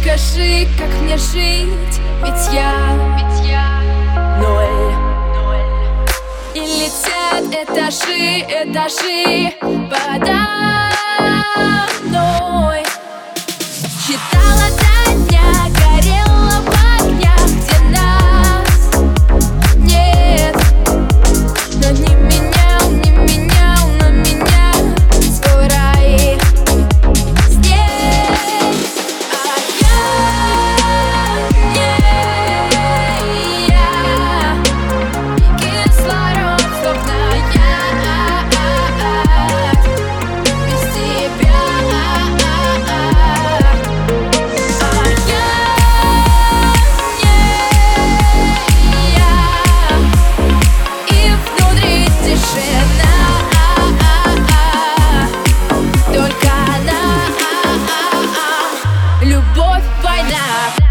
Скажи, как мне жить, ведь я, ведь я ноль, ноль. И летят этажи, этажи подо мной Читала right now.